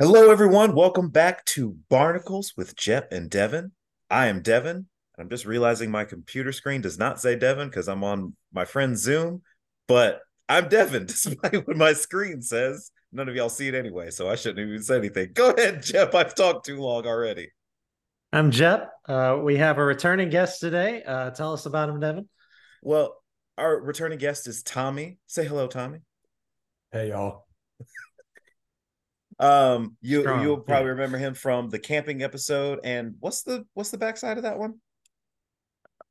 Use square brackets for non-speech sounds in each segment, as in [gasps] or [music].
Hello, everyone. Welcome back to Barnacles with Jep and Devin. I am Devin, and I'm just realizing my computer screen does not say Devin because I'm on my friend's Zoom, but I'm Devin, [laughs] despite what my screen says. None of y'all see it anyway, so I shouldn't even say anything. Go ahead, Jep. I've talked too long already. I'm Jep. Uh, we have a returning guest today. Uh, tell us about him, Devin. Well, our returning guest is Tommy. Say hello, Tommy. Hey, y'all. Um, you Strong, you'll probably yeah. remember him from the camping episode. And what's the what's the backside of that one?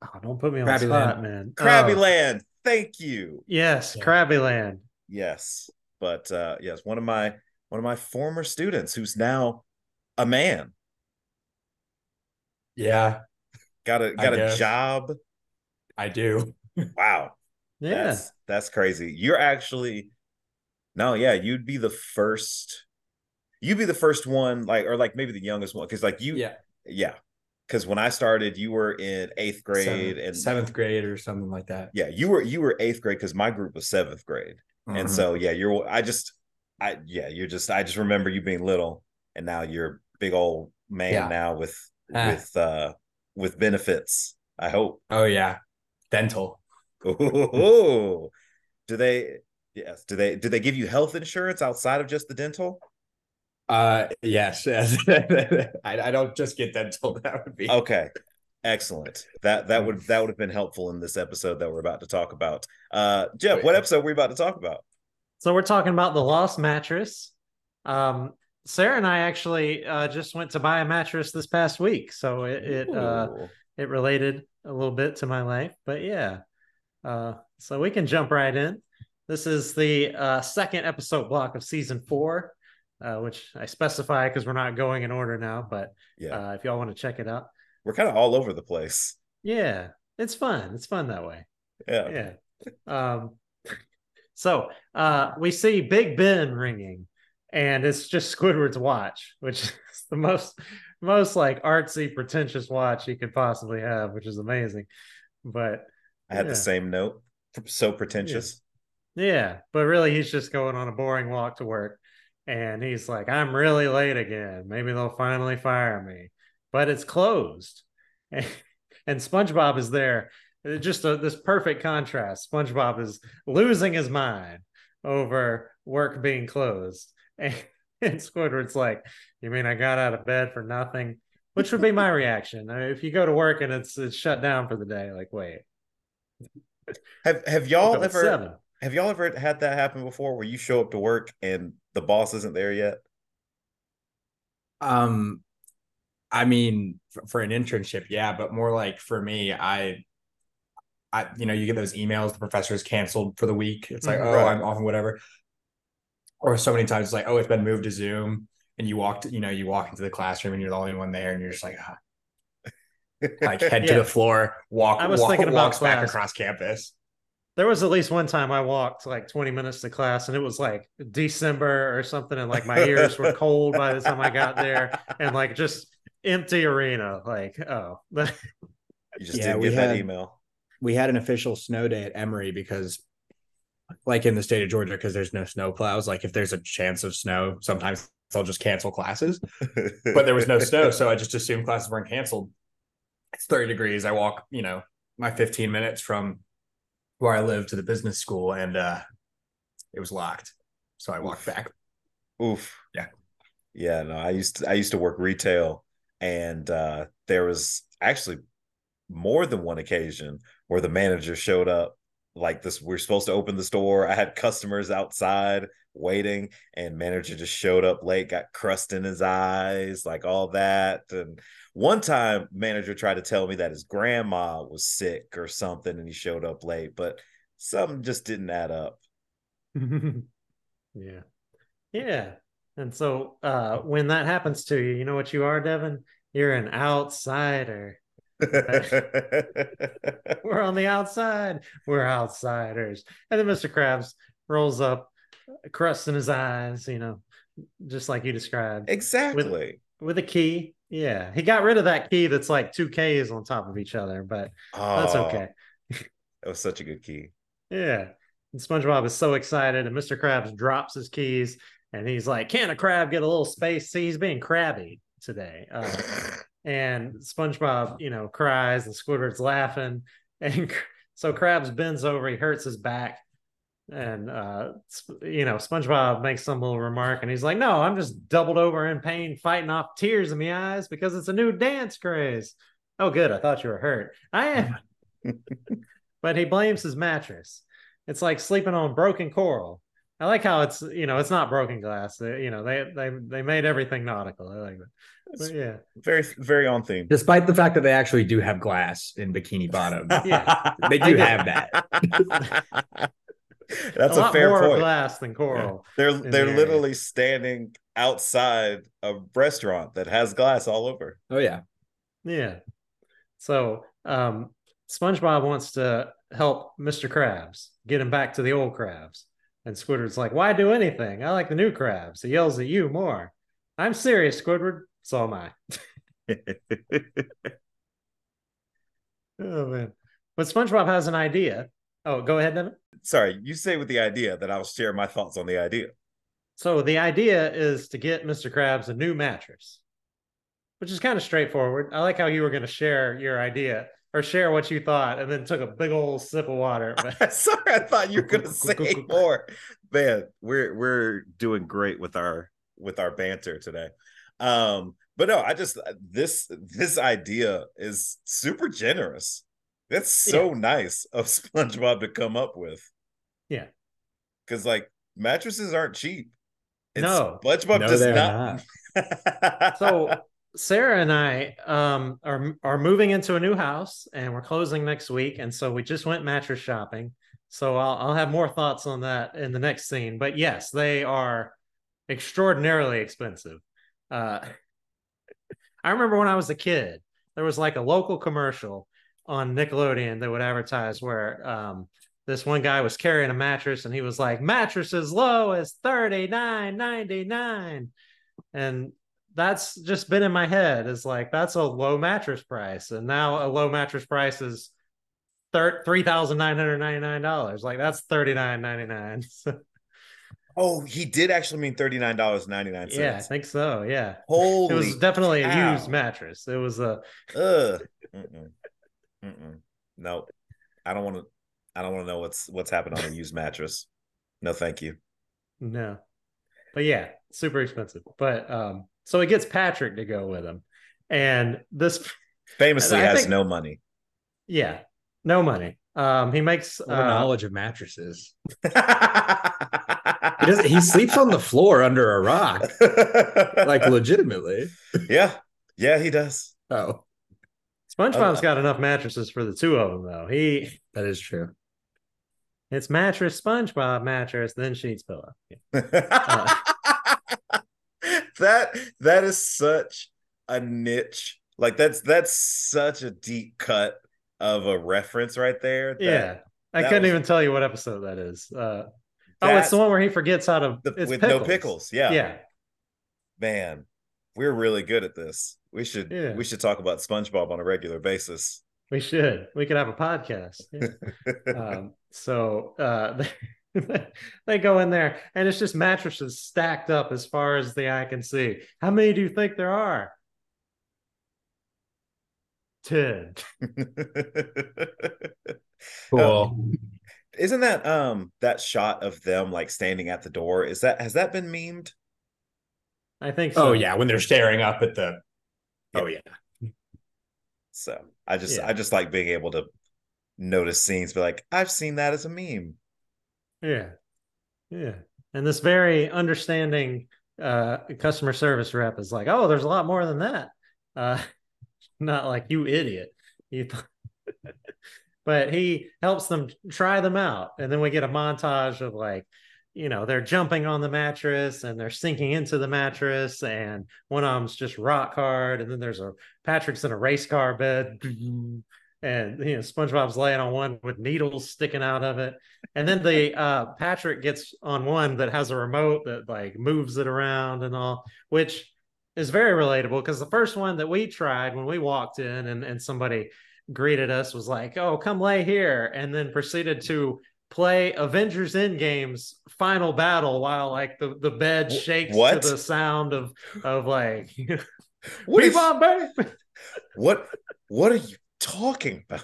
Oh, don't put me on Krabby the spot, Land. man. Krabby Oh, Land. Thank you. Yes, Yeah. Krabby Land. Yes, but uh, yes, one of my one of my former students who's now a man Yeah, got a got a guess. job. I do. [laughs] Wow, Yeah. that's that's crazy. You're actually no, yeah, you'd be the first. You'd be the first one, like, or like maybe the youngest one, because like you, yeah, yeah, because when I started, you were in eighth grade, seventh, and seventh grade or something like that. yeah, you were you were eighth grade because my group was seventh grade. and Mhm. so yeah you're i just i yeah you're just i just remember you being little and now you're a big old man Yeah. now with Ah. with uh with benefits i hope oh yeah, dental. Ooh. do they yes do they do they give you health insurance outside of just the dental Uh, yes, yes. [laughs] I, I don't just get dental. [laughs] That would be okay excellent that that would that would have been helpful in this episode that we're about to talk about uh Jep what episode were we about to talk about So we're talking about the lost mattress. Um, Sarah and I actually uh, just went to buy a mattress this past week, so it it uh, it related a little bit to my life. But yeah, uh, so we can jump right in. This is the uh, second episode block of season four, uh, which I specify because we're not going in order now. But yeah uh, if y'all want to check it out, we're kind of all over the place yeah, it's fun. It's fun that way. yeah Yeah. Um, so uh, we see Big Ben ringing, and it's just Squidward's watch, which [laughs] is the most most like artsy, pretentious watch you could possibly have, which is amazing. But I had Yeah. the same note. So pretentious. yeah, but really, he's just going on a boring walk to work, and he's like, "I'm really late again. Maybe they'll finally fire me." But it's closed, [laughs] and, and SpongeBob is there. Uh, Just a, this perfect contrast. SpongeBob is losing his mind over work being closed, [laughs] and, and Squidward's like, "You mean I got out of bed for nothing?" Which would be my [laughs] reaction I mean, if you go to work and it's it's shut down for the day. Like, wait, Have have y'all ever seven. have y'all ever had that happen before where you show up to work and the boss isn't there yet? Um, I mean, for, for an internship, yeah, but more like for me, I, I, you know, you get those emails, the professor is canceled for the week. It's like, Mhm. oh, I'm off and whatever. Or so many times it's like, oh, it's been moved to Zoom, and you walked, you know, you walk into the classroom and you're the only one there, and you're just like, ah, [laughs] like head to the floor, walk, I was walk, thinking about walks back across campus. There was at least one time I walked like 20 minutes to class and it was like December or something. And like my ears were cold by the time I got there and like just empty arena. Like, oh, [laughs] You just Yeah, didn't we get that had- email. we had an official snow day at Emory because like in the state of Georgia, because there's no snow plows, like if there's a chance of snow, sometimes they'll just cancel classes. [laughs] But there was no snow, so I just assumed classes weren't canceled. It's 30 degrees. I walk, you know, my 15 minutes from where I live to the business school and uh it was locked. So I walked back. Oof. Yeah. Yeah, no, I used to I used to work retail and uh there was actually more than one occasion where the manager showed up like this we're supposed to open the store. I had customers outside waiting and manager just showed up late, got crust in his eyes, like all that. And one time manager tried to tell me that his grandma was sick or something and he showed up late, but something just didn't add up. [laughs] yeah. Yeah. And so uh, when that happens to you, you know what you are, Devin? You're an outsider. [laughs] We're on the outside. We're outsiders. And then Mr. Krabs rolls up, crust in his eyes, you know, just like you described, exactly. with a key. Yeah. He got rid of that key that's like two Ks on top of each other, but that's Oh, okay. That was such a good key. Yeah. And SpongeBob is so excited, and Mr. Krabs drops his keys and he's like, "Can a crab get a little space?" See, he's being crabby today. Uh, [laughs] and SpongeBob, you know, cries, and Squidward's laughing, and [laughs] so Krabs bends over, he hurts his back, and uh, you know, SpongeBob makes some little remark, and he's like, "No, I'm just doubled over in pain, fighting off tears in my eyes because it's a new dance craze." Oh, good. I thought you were hurt. I am. [laughs] but he blames his mattress. It's like sleeping on broken coral. I like how it's you know it's not broken glass. They, you know they they they made everything nautical. I like that. But yeah, very very on theme. Despite the fact that they actually do have glass in Bikini Bottom, [laughs] yeah, they do have that. [laughs] [laughs] That's a, a, fair more point. glass than coral. They're they're the area. literally standing outside a restaurant that has glass all over. Oh yeah, Yeah. So um SpongeBob wants to help Mr. Krabs get him back to the old Krabs. And Squidward's like, why do anything? I like the new Krabs. He yells at you more. I'm serious, Squidward. So am I. [laughs] [laughs] Oh man. But SpongeBob has an idea. Oh, go ahead, Devin. Sorry, you say with the idea that I'll share my thoughts on the idea. So the idea is to get Mr. Krabs a new mattress, which is kind of straightforward. I like how you were going to share your idea or share what you thought and then took a big old sip of water. [laughs] Sorry, I thought you were gonna [laughs] say more. Man, we're we're doing great with our with our banter today. Um, but no, I just this this idea is super generous. That's so nice of [laughs] SpongeBob to come up with. Yeah. Because like mattresses aren't cheap. And No. SpongeBob No, does they're not. [laughs] so Sarah and I um, are are moving into a new house and we're closing next week, and so we just went mattress shopping. So I'll I'll have more thoughts on that in the next scene. But yes, they are extraordinarily expensive. Uh, [laughs] I remember when I was a kid, there was like a local commercial on Nickelodeon that would advertise where um, this one guy was carrying a mattress and he was like, mattress as low as thirty nine ninety nine, and that's just been in my head is like that's a low mattress price. And now a low mattress price is three thousand nine hundred ninety nine dollars. Like that's thirty nine ninety nine. [laughs] Oh, he did actually mean $39.99. yeah I think so. Yeah. Holy it was definitely a used mattress. It was a Ugh. [laughs] Mm-mm. No, I don't want to. I don't want to know what's what's happened on a used mattress. No, thank you. no but yeah super expensive but um so he gets Patrick to go with him and this Famously I has think- no money. yeah no money um he makes no uh, knowledge of mattresses. [laughs] He doesn't. He sleeps on the floor under a rock, [laughs] like legitimately. yeah, yeah, he does. Oh, SpongeBob's Uh, got enough mattresses for the two of them though he [laughs] that is true. It's mattress, SpongeBob mattress, then sheets pillow. Yeah. [laughs] that that is such a niche. Like that's that's such a deep cut of a reference right there. that- yeah. I couldn't was- even tell you what episode that is. Uh, oh, it's the one where he forgets how to. the- with no pickles. Yeah. Yeah. man, we're really good at this. We should Yeah. we should talk about SpongeBob on a regular basis. We should. We could have a podcast. Yeah. [laughs] um, so uh, they, [laughs] they go in there and it's just mattresses stacked up as far as the eye can see. How many do you think there are? 10. Cool. Isn't that um that shot of them like standing at the door? Is that has that been memed? I think so. oh yeah, when they're staring up at the. Oh yeah. So I just Yeah. I just like being able to notice scenes, be like, I've seen that as a meme. Yeah. Yeah. And this very understanding uh customer service rep is like, oh, there's a lot more than that. Uh [laughs] not like you idiot. You [laughs] but he helps them try them out. And then we get a montage of like, you know, they're jumping on the mattress and they're sinking into the mattress, and one of them's just rock hard, and then there's a Patrick's in a race car bed, and you know, SpongeBob's laying on one with needles sticking out of it. And then the uh Patrick gets on one that has a remote that like moves it around and all, which is very relatable because the first one that we tried when we walked in and, and somebody greeted us was like, Oh, come lay here, and then proceeded to play Avengers Endgame's final battle while like the, the bed shakes what? to the sound of of like [laughs] What is- baby! what what are you talking about?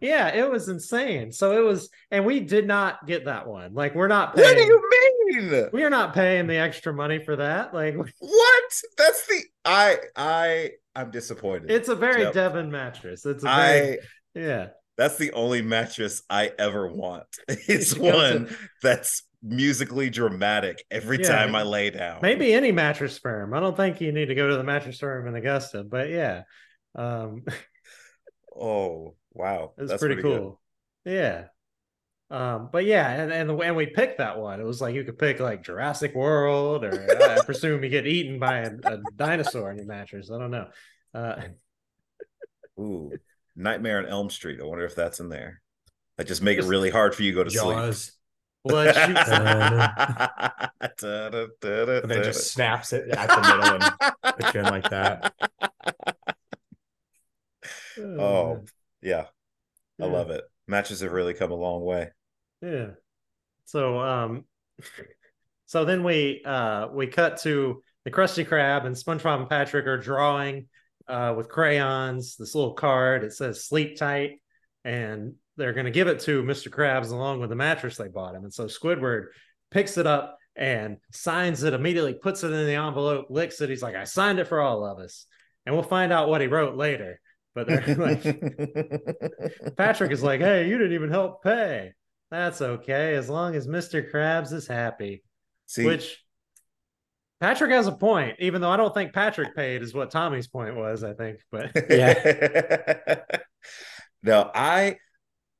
Yeah, it was insane. So it was, and we did not get that one. Like we're not What do paying. you mean? we are not paying the extra money for that. Like [laughs] What? That's the I I I'm disappointed. it's a very Yep. Devin mattress. It's a very I yeah. That's the only mattress I ever want. [laughs] It's one that's musically dramatic every Yeah. time I lay down. Maybe any mattress firm. I don't think you need to go to the mattress firm in Augusta, but yeah. Um [laughs] Oh wow, it's that's pretty, good. cool. Yeah. Um, but yeah, and and, the, and we picked that one. It was like you could pick like Jurassic World, or I [laughs] presume you get eaten by a, a dinosaur in your mattress. I don't know. Uh, Ooh, Nightmare on Elm Street. I wonder if that's in there. That just make it really hard for you to go to Jaws. blood sleep. shoots And then just snaps it at the middle and you in like that. [laughs] oh yeah, I love it. Matches have really come a long way. Yeah. So um so then we uh we cut to the Krusty Krab and SpongeBob and Patrick are drawing uh with crayons this little card. It says sleep tight and they're gonna give it to Mr. Krabs along with the mattress they bought him. And so Squidward picks it up and signs it immediately, puts it in the envelope, licks it. He's like, I signed it for all of us. And we'll find out what he wrote later. But [laughs] like [laughs] Patrick is like, hey, you didn't even help pay. That's okay, as long as Mr. Krabs is happy. See, Which Patrick has a point, even though I don't think Patrick paid, is what Tommy's point was, I think. But [laughs] yeah. no, I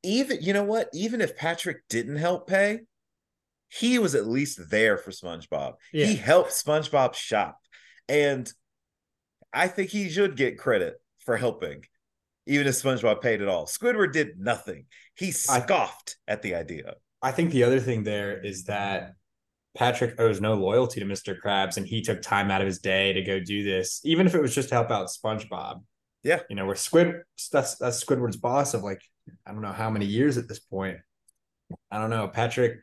even you know what? Even if Patrick didn't help pay, he was at least there for SpongeBob. Yeah. He helped SpongeBob shop, and I think he should get credit for helping, even if SpongeBob paid it all. Squidward did nothing. He I- scoffed at the idea. I think the other thing there is that Patrick owes no loyalty to Mr. Krabs, and he took time out of his day to go do this, even if it was just to help out SpongeBob. Yeah. you know, where Squid that's that's Squidward's boss of like I don't know how many years at this point. I don't know, Patrick.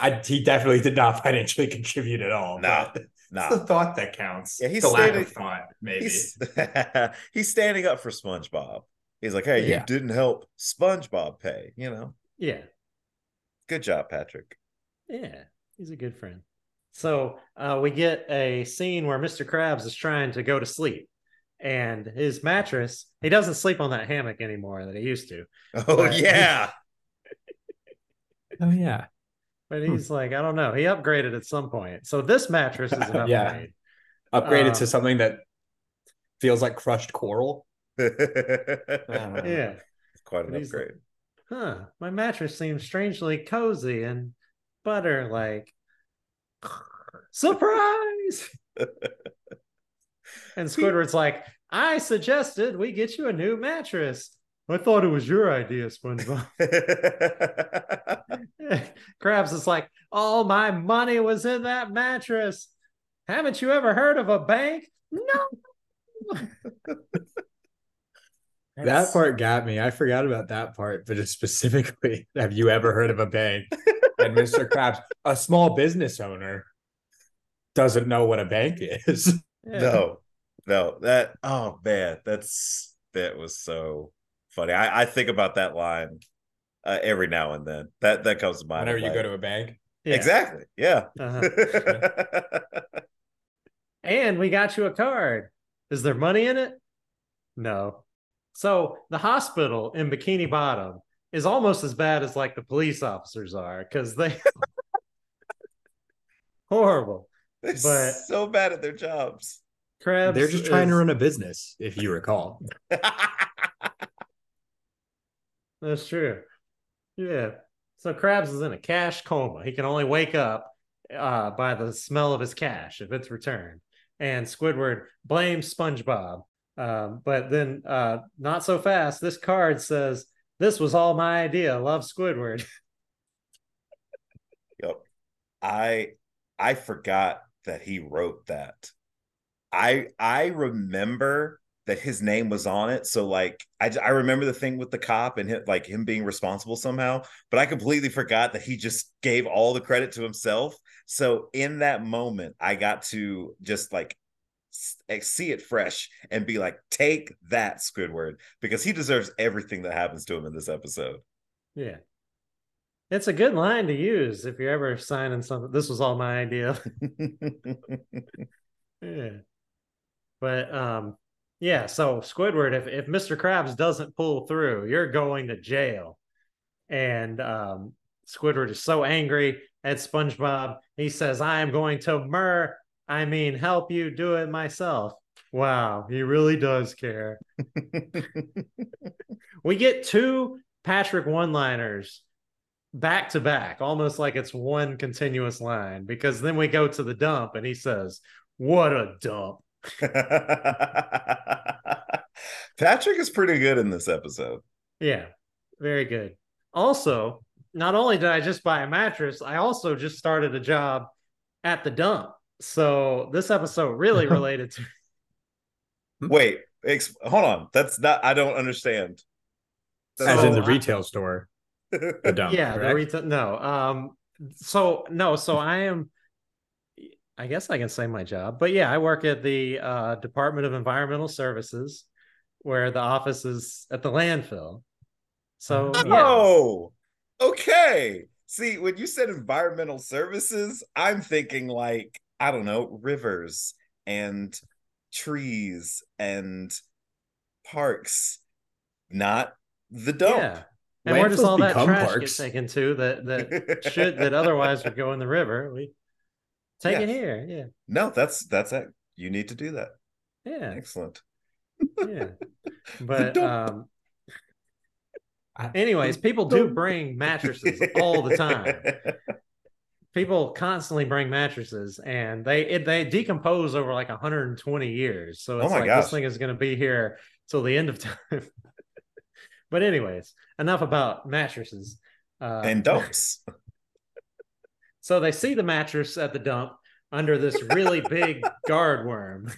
I, he definitely did not [laughs] financially contribute at all. Nah, but Nah, it's the thought that counts. Yeah, he's the lack standing- of thought, maybe. he's [laughs] he's standing up for SpongeBob. He's like, "Hey, Yeah. you didn't help SpongeBob pay." You know, yeah, good job, Patrick. yeah, he's a good friend. So uh, we get a scene where Mr. Krabs is trying to go to sleep. And his mattress, he doesn't sleep on that hammock anymore that he used to. Oh yeah, oh yeah. But he's like, I don't know. He upgraded at some point. So this mattress is an [laughs] upgrade. Yeah. Upgraded Uh, to something that feels like crushed coral. [laughs] it's Yeah. quite an But he's like- upgrade. Huh. My mattress seems strangely cozy and butter like. Surprise! [laughs] and Squidward's like, I suggested we get you a new mattress. I thought it was your idea, SpongeBob. [laughs] [laughs] Krabs is like, all my money was in that mattress. Haven't you ever heard of a bank? No. That part got me. I forgot about that part, but specifically, have you ever heard of a bank? And Mr. Krabs, a small business owner, doesn't know what a bank is. Yeah. no, no, that oh man, that's that was so funny. I, I think about that line uh, every now and then. That that comes to mind. Whenever you like- go to a bank. Yeah. Exactly. Yeah. Uh-huh. [laughs] And we got you a card. Is there money in it? No. So the hospital in Bikini Bottom is almost as bad as like the police officers are because they [laughs] horrible. They're But- so bad at their jobs. Krabs They're just trying to run a business, if you recall. [laughs] That's true. Yeah. So Krabs is in a cash coma. He can only wake up uh, by the smell of his cash if it's returned. And Squidward blames SpongeBob. Um, but then, uh, not so fast. This card says, This was all my idea. Love Squidward. [laughs] Yep. I I forgot that he wrote that. I I remember that his name was on it. So like I I remember the thing with the cop and him, like him being responsible somehow, but I completely forgot that he just gave all the credit to himself. So in that moment, I got to just like see it fresh and be like, take that Squidward because he deserves everything that happens to him in this episode. Yeah. It's a good line to use if you're ever signing something. This was all my idea. [laughs] yeah. But um yeah, so Squidward, if, if Mr. Krabs doesn't pull through, you're going to jail. And um Squidward is so angry at SpongeBob. He says, I am going to mur I mean help you do it myself. Wow, he really does care. [laughs] we get two Patrick one-liners back to back, almost like it's one continuous line, because then we go to the dump and he says, What a dump. [laughs] Patrick is pretty good in this episode. Yeah, very good. Also, not only did I just buy a mattress, I also just started a job at the dump. So this episode really [laughs] related to. Wait, ex- hold on. That's not. I don't understand. As in the retail store. The dump, yeah, correct? the retail. No. Um. So no. So I am. I guess I can say my job, but yeah, I work at the uh, Department of Environmental Services, where the office is at the landfill. So oh, yeah. okay. See, when you said environmental services, I'm thinking like I don't know rivers and trees and parks, not the dump. Yeah. And where does all that trash parks? get taken to that that [laughs] should that otherwise would go in the river? We take it here. Yeah. No, that's that's it. You need to do that. Yeah. Excellent. Yeah. [laughs] But um anyways, people do bring [laughs] mattresses all the time. People constantly bring mattresses and they it, they decompose over like 120 years. So it's oh like gosh. this thing is going to be here till the end of [laughs] time. but anyways, enough about mattresses uh, and dumps. [laughs] so they see the mattress at the dump under this really big [laughs] guard worm.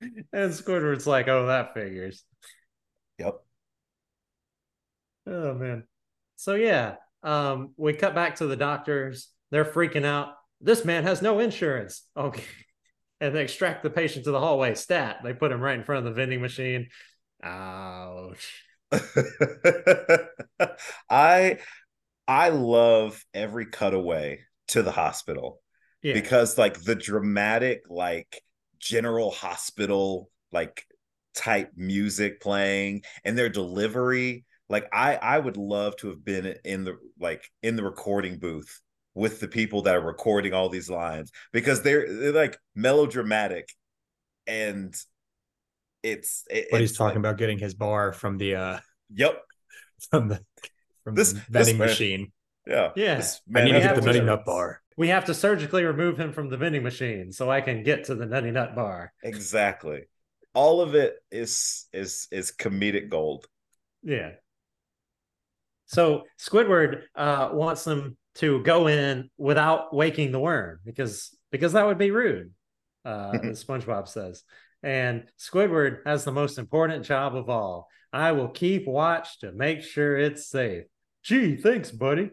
and Squidward's like, "Oh, that figures." Yep. Oh man. So yeah, um, we cut back to the doctors. They're freaking out. This man has no insurance. Okay. [laughs] And they extract the patient to the hallway. Stat. They put him right in front of the vending machine. Ouch. [laughs] I I love every cutaway to the hospital. Yeah. Because like the dramatic, like general hospital, like type music playing and their delivery like i i would love to have been in the like in the recording booth with the people that are recording all these lines because they're they're like melodramatic and it's it, but he's talking like, about getting his bar from the uh yep [laughs] from the from this the vending this machine. Yeah. Yeah. I need to get the nutty nut bar. We have to surgically remove him from the vending machine so i can get to the nutty nut bar. Exactly. All of it is is is comedic gold. Yeah so Squidward uh, wants them to go in without waking the worm because because that would be rude. Uh, [laughs] SpongeBob says, and Squidward has the most important job of all. I will keep watch to make sure it's safe. Gee, thanks, buddy.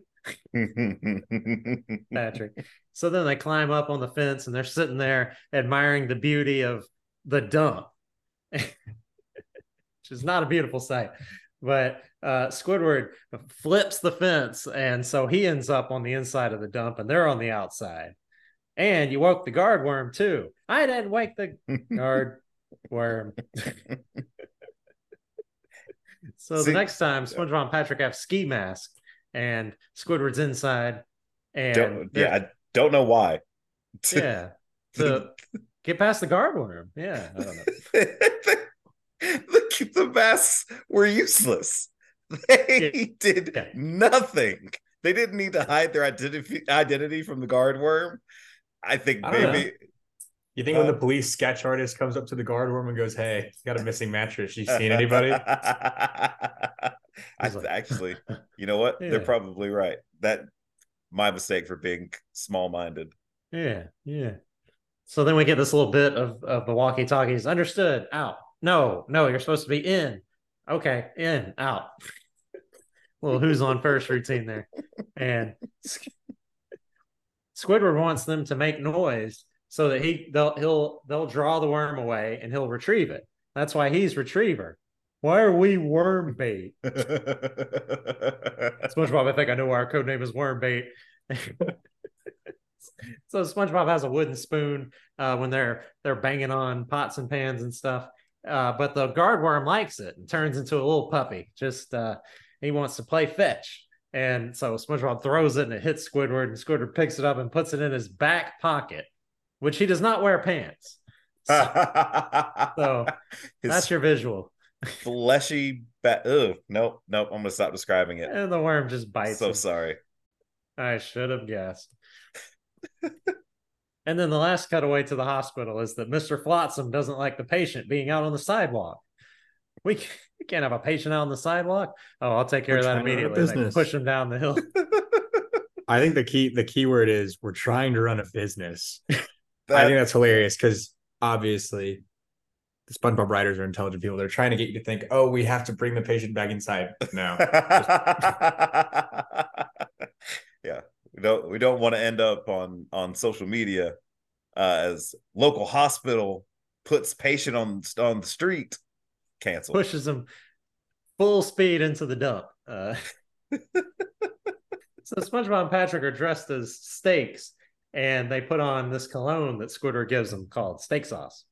[laughs] Patrick. So then they climb up on the fence and they're sitting there admiring the beauty of the dump, [laughs] which is not a beautiful sight but uh, Squidward flips the fence, and so he ends up on the inside of the dump, and they're on the outside. And you woke the guard worm too. I didn't wake the [laughs] guard worm. [laughs] so See, the next time, SpongeBob and Patrick have ski mask, and Squidward's inside. And don't, yeah, I don't know why. yeah, [laughs] to get past the guard worm. Yeah, I don't know. The, the masks were useless. [laughs] They yeah. did yeah. nothing. They didn't need to hide their identity identity from the guard worm. I think I maybe. You think uh, when the police sketch artist comes up to the guard worm and goes, "Hey, got a missing mattress. You seen anybody?" [laughs] I like, actually, [laughs] you know what? Yeah. They're probably right. That my mistake for being small minded. Yeah, yeah. So then we get this little bit of, of the walkie talkies. Understood. Out. No, no, you're supposed to be in. Okay, in, out. [laughs] well, who's on first routine there? And Squidward wants them to make noise so that he they'll he'll they'll draw the worm away and he'll retrieve it. That's why he's retriever. Why are we worm bait? [laughs] SpongeBob, I think I know why our code name is worm bait. [laughs] so SpongeBob has a wooden spoon uh, when they're they're banging on pots and pans and stuff. Uh, but the guard worm likes it and turns into a little puppy. Just uh, he wants to play fetch. And so SpongeBob throws it and it hits Squidward, and Squidward picks it up and puts it in his back pocket, which he does not wear pants. So, [laughs] so that's your visual. Fleshy bat. Oh, nope, nope. I'm gonna stop describing it. And the worm just bites. So him. sorry. I should have guessed. [laughs] and then the last cutaway to the hospital is that Mr. Flotsam doesn't like the patient being out on the sidewalk. We can't have a patient out on the sidewalk. Oh, I'll take care We're of that trying to run a immediately. They business. push him down the hill. [laughs] I think the key the key word is we're trying to run a business. [laughs] I think that's hilarious because obviously the SpongeBob writers are intelligent people. They're trying to get you to think, oh, we have to bring the patient back inside. No. [laughs] yeah, we don't we don't want to end up on on social media uh, as local hospital puts patient on on the street. Cancel. pushes them full speed into the dump. Uh, [laughs] so SpongeBob and Patrick are dressed as steaks, and they put on this cologne that Squidward gives them called steak sauce.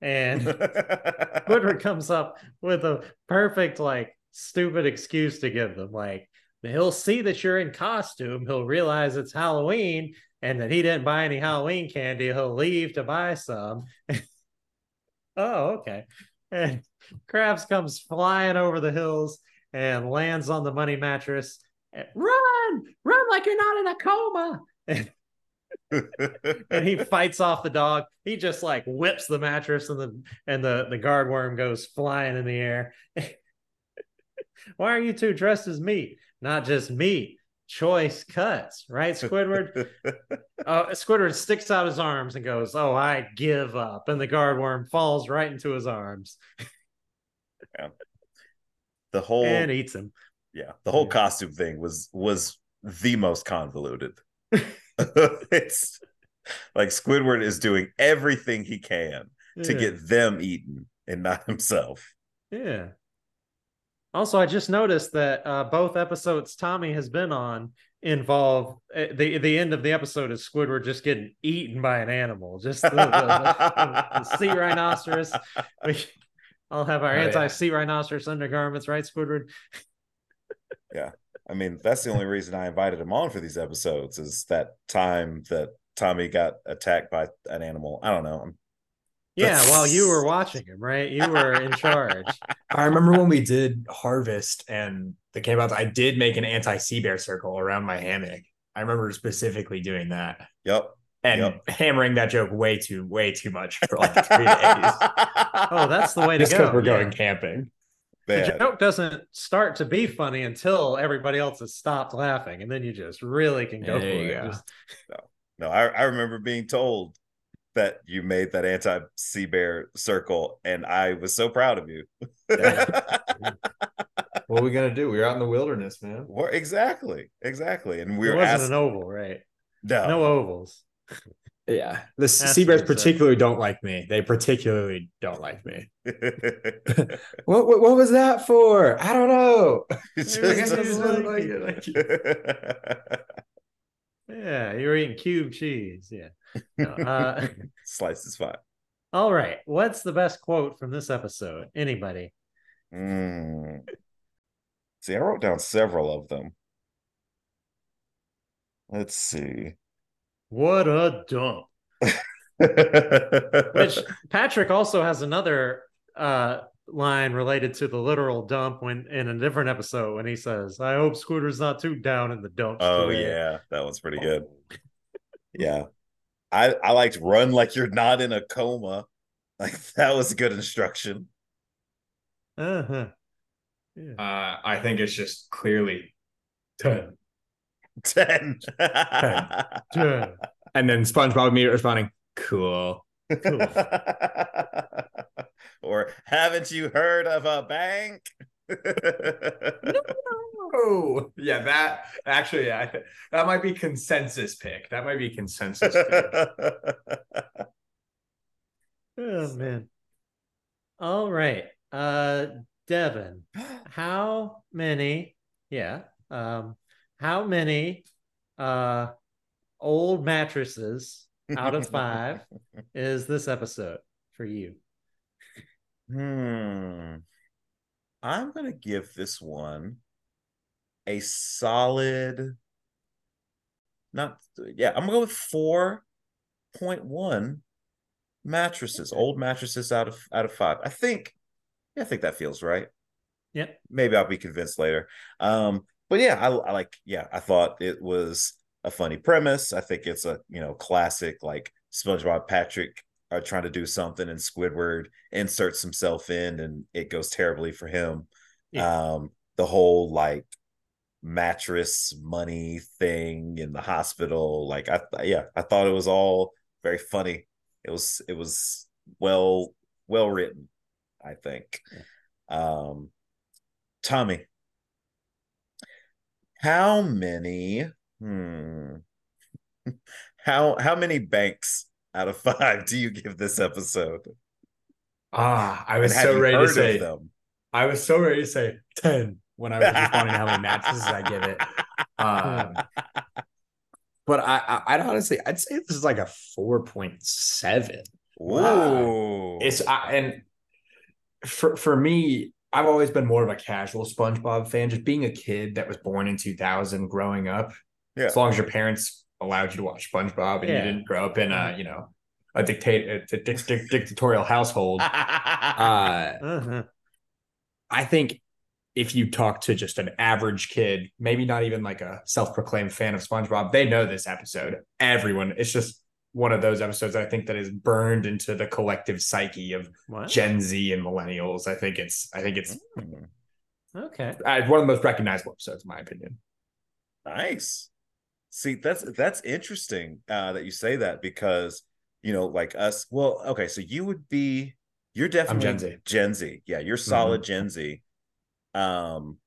And [laughs] Squidward comes up with a perfect, like, stupid excuse to give them. Like, he'll see that you're in costume, he'll realize it's Halloween, and that he didn't buy any Halloween candy. He'll leave to buy some. [laughs] oh, okay. And [laughs] Krabs comes flying over the hills and lands on the money mattress. Run, run like you're not in a coma. [laughs] And, he fights off the dog. He just like whips the mattress, and the and the the guard worm goes flying in the air. Why are you two dressed as meat? Not just meat, choice cuts, right, Squidward? [laughs] uh, Squidward sticks out his arms and goes, "Oh, I give up," and the guard worm falls right into his arms the whole and eats him. yeah the whole Yeah. costume thing was was the most convoluted [laughs] it's like squidward is doing everything he can to get them eaten and not himself Yeah. Also, I just noticed that uh, both episodes Tommy has been on involve uh, the the end of the episode is Squidward just getting eaten by an animal, just the, the, the- the sea rhinoceros. [laughs] We, I'll have our Oh, anti sea rhinoceros undergarments, right, Squidward? [laughs] Yeah, I mean that's the only reason i invited him on for these episodes is that time that tommy got attacked by an animal. I don't know. I'm- Yeah, while you were [laughs] watching him, right? You were in charge. [laughs] I remember when we did harvest and they came out. I did make an anti sea bear circle around my hammock. I remember specifically doing that yep and Yep. hammering that joke way too, way too much for like [laughs] three days. Oh, that's the way to Just because go. we're yeah. going camping. The joke doesn't start to be funny until everybody else has stopped laughing, and then you just really can go There for you it. go. Just- No, I, I remember being told that you made that anti sea bear circle, and I was so proud of you. [laughs] What are we gonna do? We're out in the wilderness, man. Well, exactly, exactly. And we it were wasn't asked, an oval, right? no, No ovals. Yeah, the to sea bears particularly don't like me. They particularly don't like me. [laughs] [laughs] What, what what was that for? I don't know. It's Maybe just- he doesn't like it. Yeah, you were eating cube cheese. Yeah. No, uh, [laughs] Slice is fine. all right. What's the best quote from this episode? Anybody? Mm. See, I wrote down several of them. Let's see. What a dump. [laughs] Which Patrick also has another uh line related to the literal dump when in a different episode when he says, I hope Scooter's not too down in the dumps. Oh today." yeah, that one's pretty good. Yeah. I I liked run like you're not in a coma. Like [laughs] that was a good instruction. Uh-huh. Yeah. Uh, I think it's just clearly ten. 10. Yeah. [laughs] And then SpongeBob immediately responding, Cool. Cool. [laughs] or haven't you heard of a bank? Oh, yeah, that actually, yeah, that might be consensus pick. That might be consensus pick. [laughs] Oh man. All right. Uh Devin, [gasps] how many yeah, um how many uh old mattresses out of 5 [laughs] is this episode for you? Hmm. I'm gonna give this one a solid. Not yeah. I'm gonna go with four point one mattresses, old mattresses out of out of five. I think. Yeah, I think that feels right. Yep. Maybe I'll be convinced later. Um, but yeah, I, I like. Yeah, I thought it was a funny premise. I think it's a you know classic like SpongeBob Patrick are trying to do something and Squidward inserts himself in and it goes terribly for him. Yeah. Um, the whole like mattress money thing in the hospital, like I yeah, I thought it was all very funny. It was it was well well written, I think. Um Tommy, how many hmm [laughs] how how many banks out of five do you give this episode? Ah, I was so ready to say. them? I was so ready to say ten when I was responding to how many mattresses I give it. Um, but I, I, I'd honestly, I'd say this is like a four point seven. Ooh. It's I, and for for me, I've always been more of a casual SpongeBob fan. Just being a kid that was born in 2000, growing up. Yeah. As long as your parents allowed you to watch SpongeBob and Yeah. you didn't grow up in a you know a dictate a, a dic- dic- dictatorial household. [laughs] Uh, Uh-huh. I think if you talk to just an average kid, maybe not even like a self-proclaimed fan of SpongeBob, they know this episode. Everyone, it's just one of those episodes I think that is burned into the collective psyche of What? Gen Z and millennials. I think it's I think it's Hmm, Okay. one of the most recognizable episodes, in my opinion. nice. See, that's that's interesting uh, that you say that because you know, like us. Well, okay, so you would be you're definitely Gen Z. Gen Z, yeah, you're solid Gen Z. Um,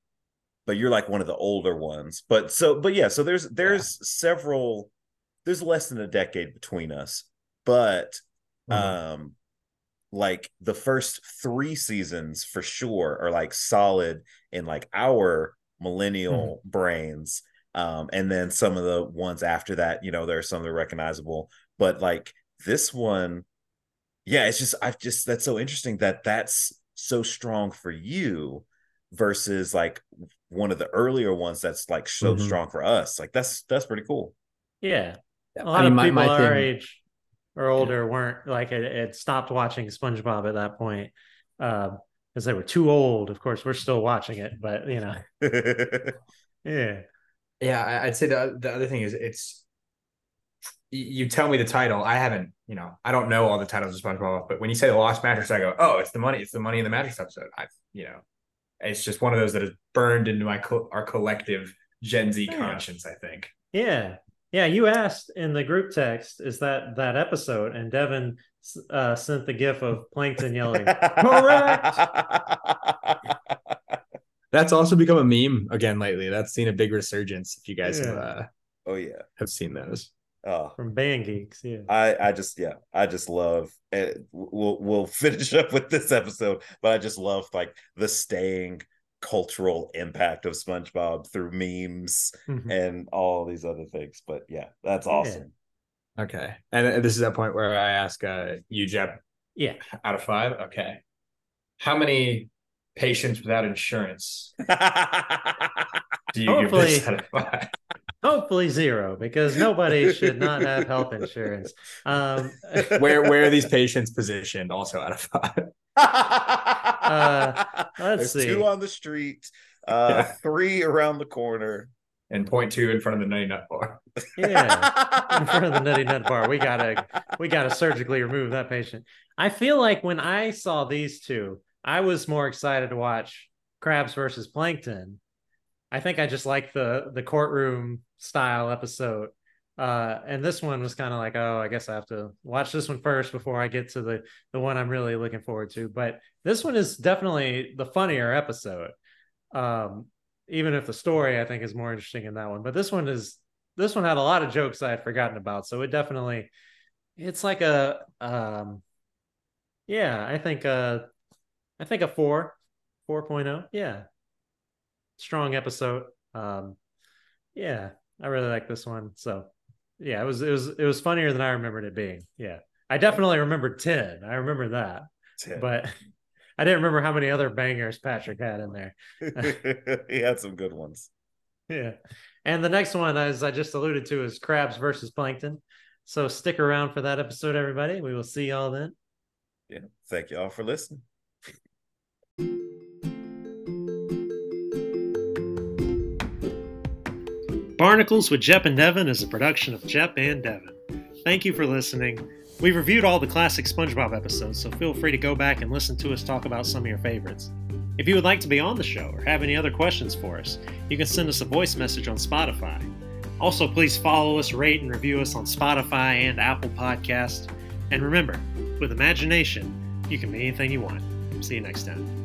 but you're like one of the older ones. But so, but yeah, so there's there's several. There's less than a decade between us, but um like the first three seasons for sure are like solid in like our millennial brains. Um and then some of the ones after that you know there are some that are recognizable. But like this one yeah it's just i've just that's so interesting that that's so strong for you versus like one of the earlier ones that's like so Mhm. strong for us like that's that's pretty cool Yeah. A I lot mean, of my- people my our thing- age or older weren't like it, it stopped watching SpongeBob at that point um, because they were too old. Of course, we're still watching it, but you know, [laughs] yeah, Yeah, I- I'd say the the other thing is it's you tell me the title. I haven't, you know, I don't know all the titles of SpongeBob, but when you say the Lost Mattress, I go, oh, it's the money, it's the money in the mattress episode. I, you know, it's just one of those that is burned into my co- our collective Gen Z Yeah. conscience. I think. yeah, yeah. You asked in the group text, is that that episode? And Devin uh, sent the gif of Plankton yelling, "Correct." [laughs] That's also become a meme again lately. That's seen a big resurgence. If you guys have, uh, oh yeah have seen those. Oh from Band Geeks. Yeah, I I just yeah I just love it. We'll we'll [laughs] finish up with this episode, but I just love like the staying cultural impact of SpongeBob through memes Mhm. and all these other things. But yeah, that's awesome. Okay, and this is that point where I ask uh, you, Jep, yeah. out of five. Okay, how many patients without insurance [laughs] do you give this Hopefully- out of five? Hopefully zero, because nobody should not have health insurance. Um, [laughs] where where are these patients positioned? Also out of five. [laughs] let's There's see. two on the street, uh, Yeah. three around the corner. And point two in front of the nutty nut bar. yeah in [laughs] front of the nutty nut bar we gotta we gotta surgically remove that patient i feel like when i saw these two i was more excited to watch Krabs versus plankton i think i just like the the courtroom style episode Uh, and this one was kind of like, oh, I guess I have to watch this one first before I get to the the one I'm really looking forward to. But this one is definitely the funnier episode. Um, even if the story I think is more interesting in that one. But this one is this one had a lot of jokes I had forgotten about, so it definitely it's like a um yeah, I think uh I think a 4 4.0. Yeah. Strong episode. Um yeah, I really like this one. So, yeah, it was it was it was funnier than I remembered it being. Yeah. I definitely remembered 10. I remember that. 10. But [laughs] I didn't remember how many other bangers Patrick had in there. [laughs] he had some good ones. Yeah. And the next one, as I just alluded to, is Krabs versus plankton. So stick around for that episode, everybody. We will see y'all then. Yeah. Thank y'all for listening. Barnacles with Jep and Devin is a production of Jep and Devin. Thank you for listening. We've reviewed all the classic SpongeBob episodes, so feel free to go back and listen to us talk about some of your favorites. If you would like to be on the show or have any other questions for us, you can send us a voice message on Spotify. Also, please follow us, rate, and review us on Spotify and Apple Podcast. And remember, with imagination, you can be anything you want. See you next time.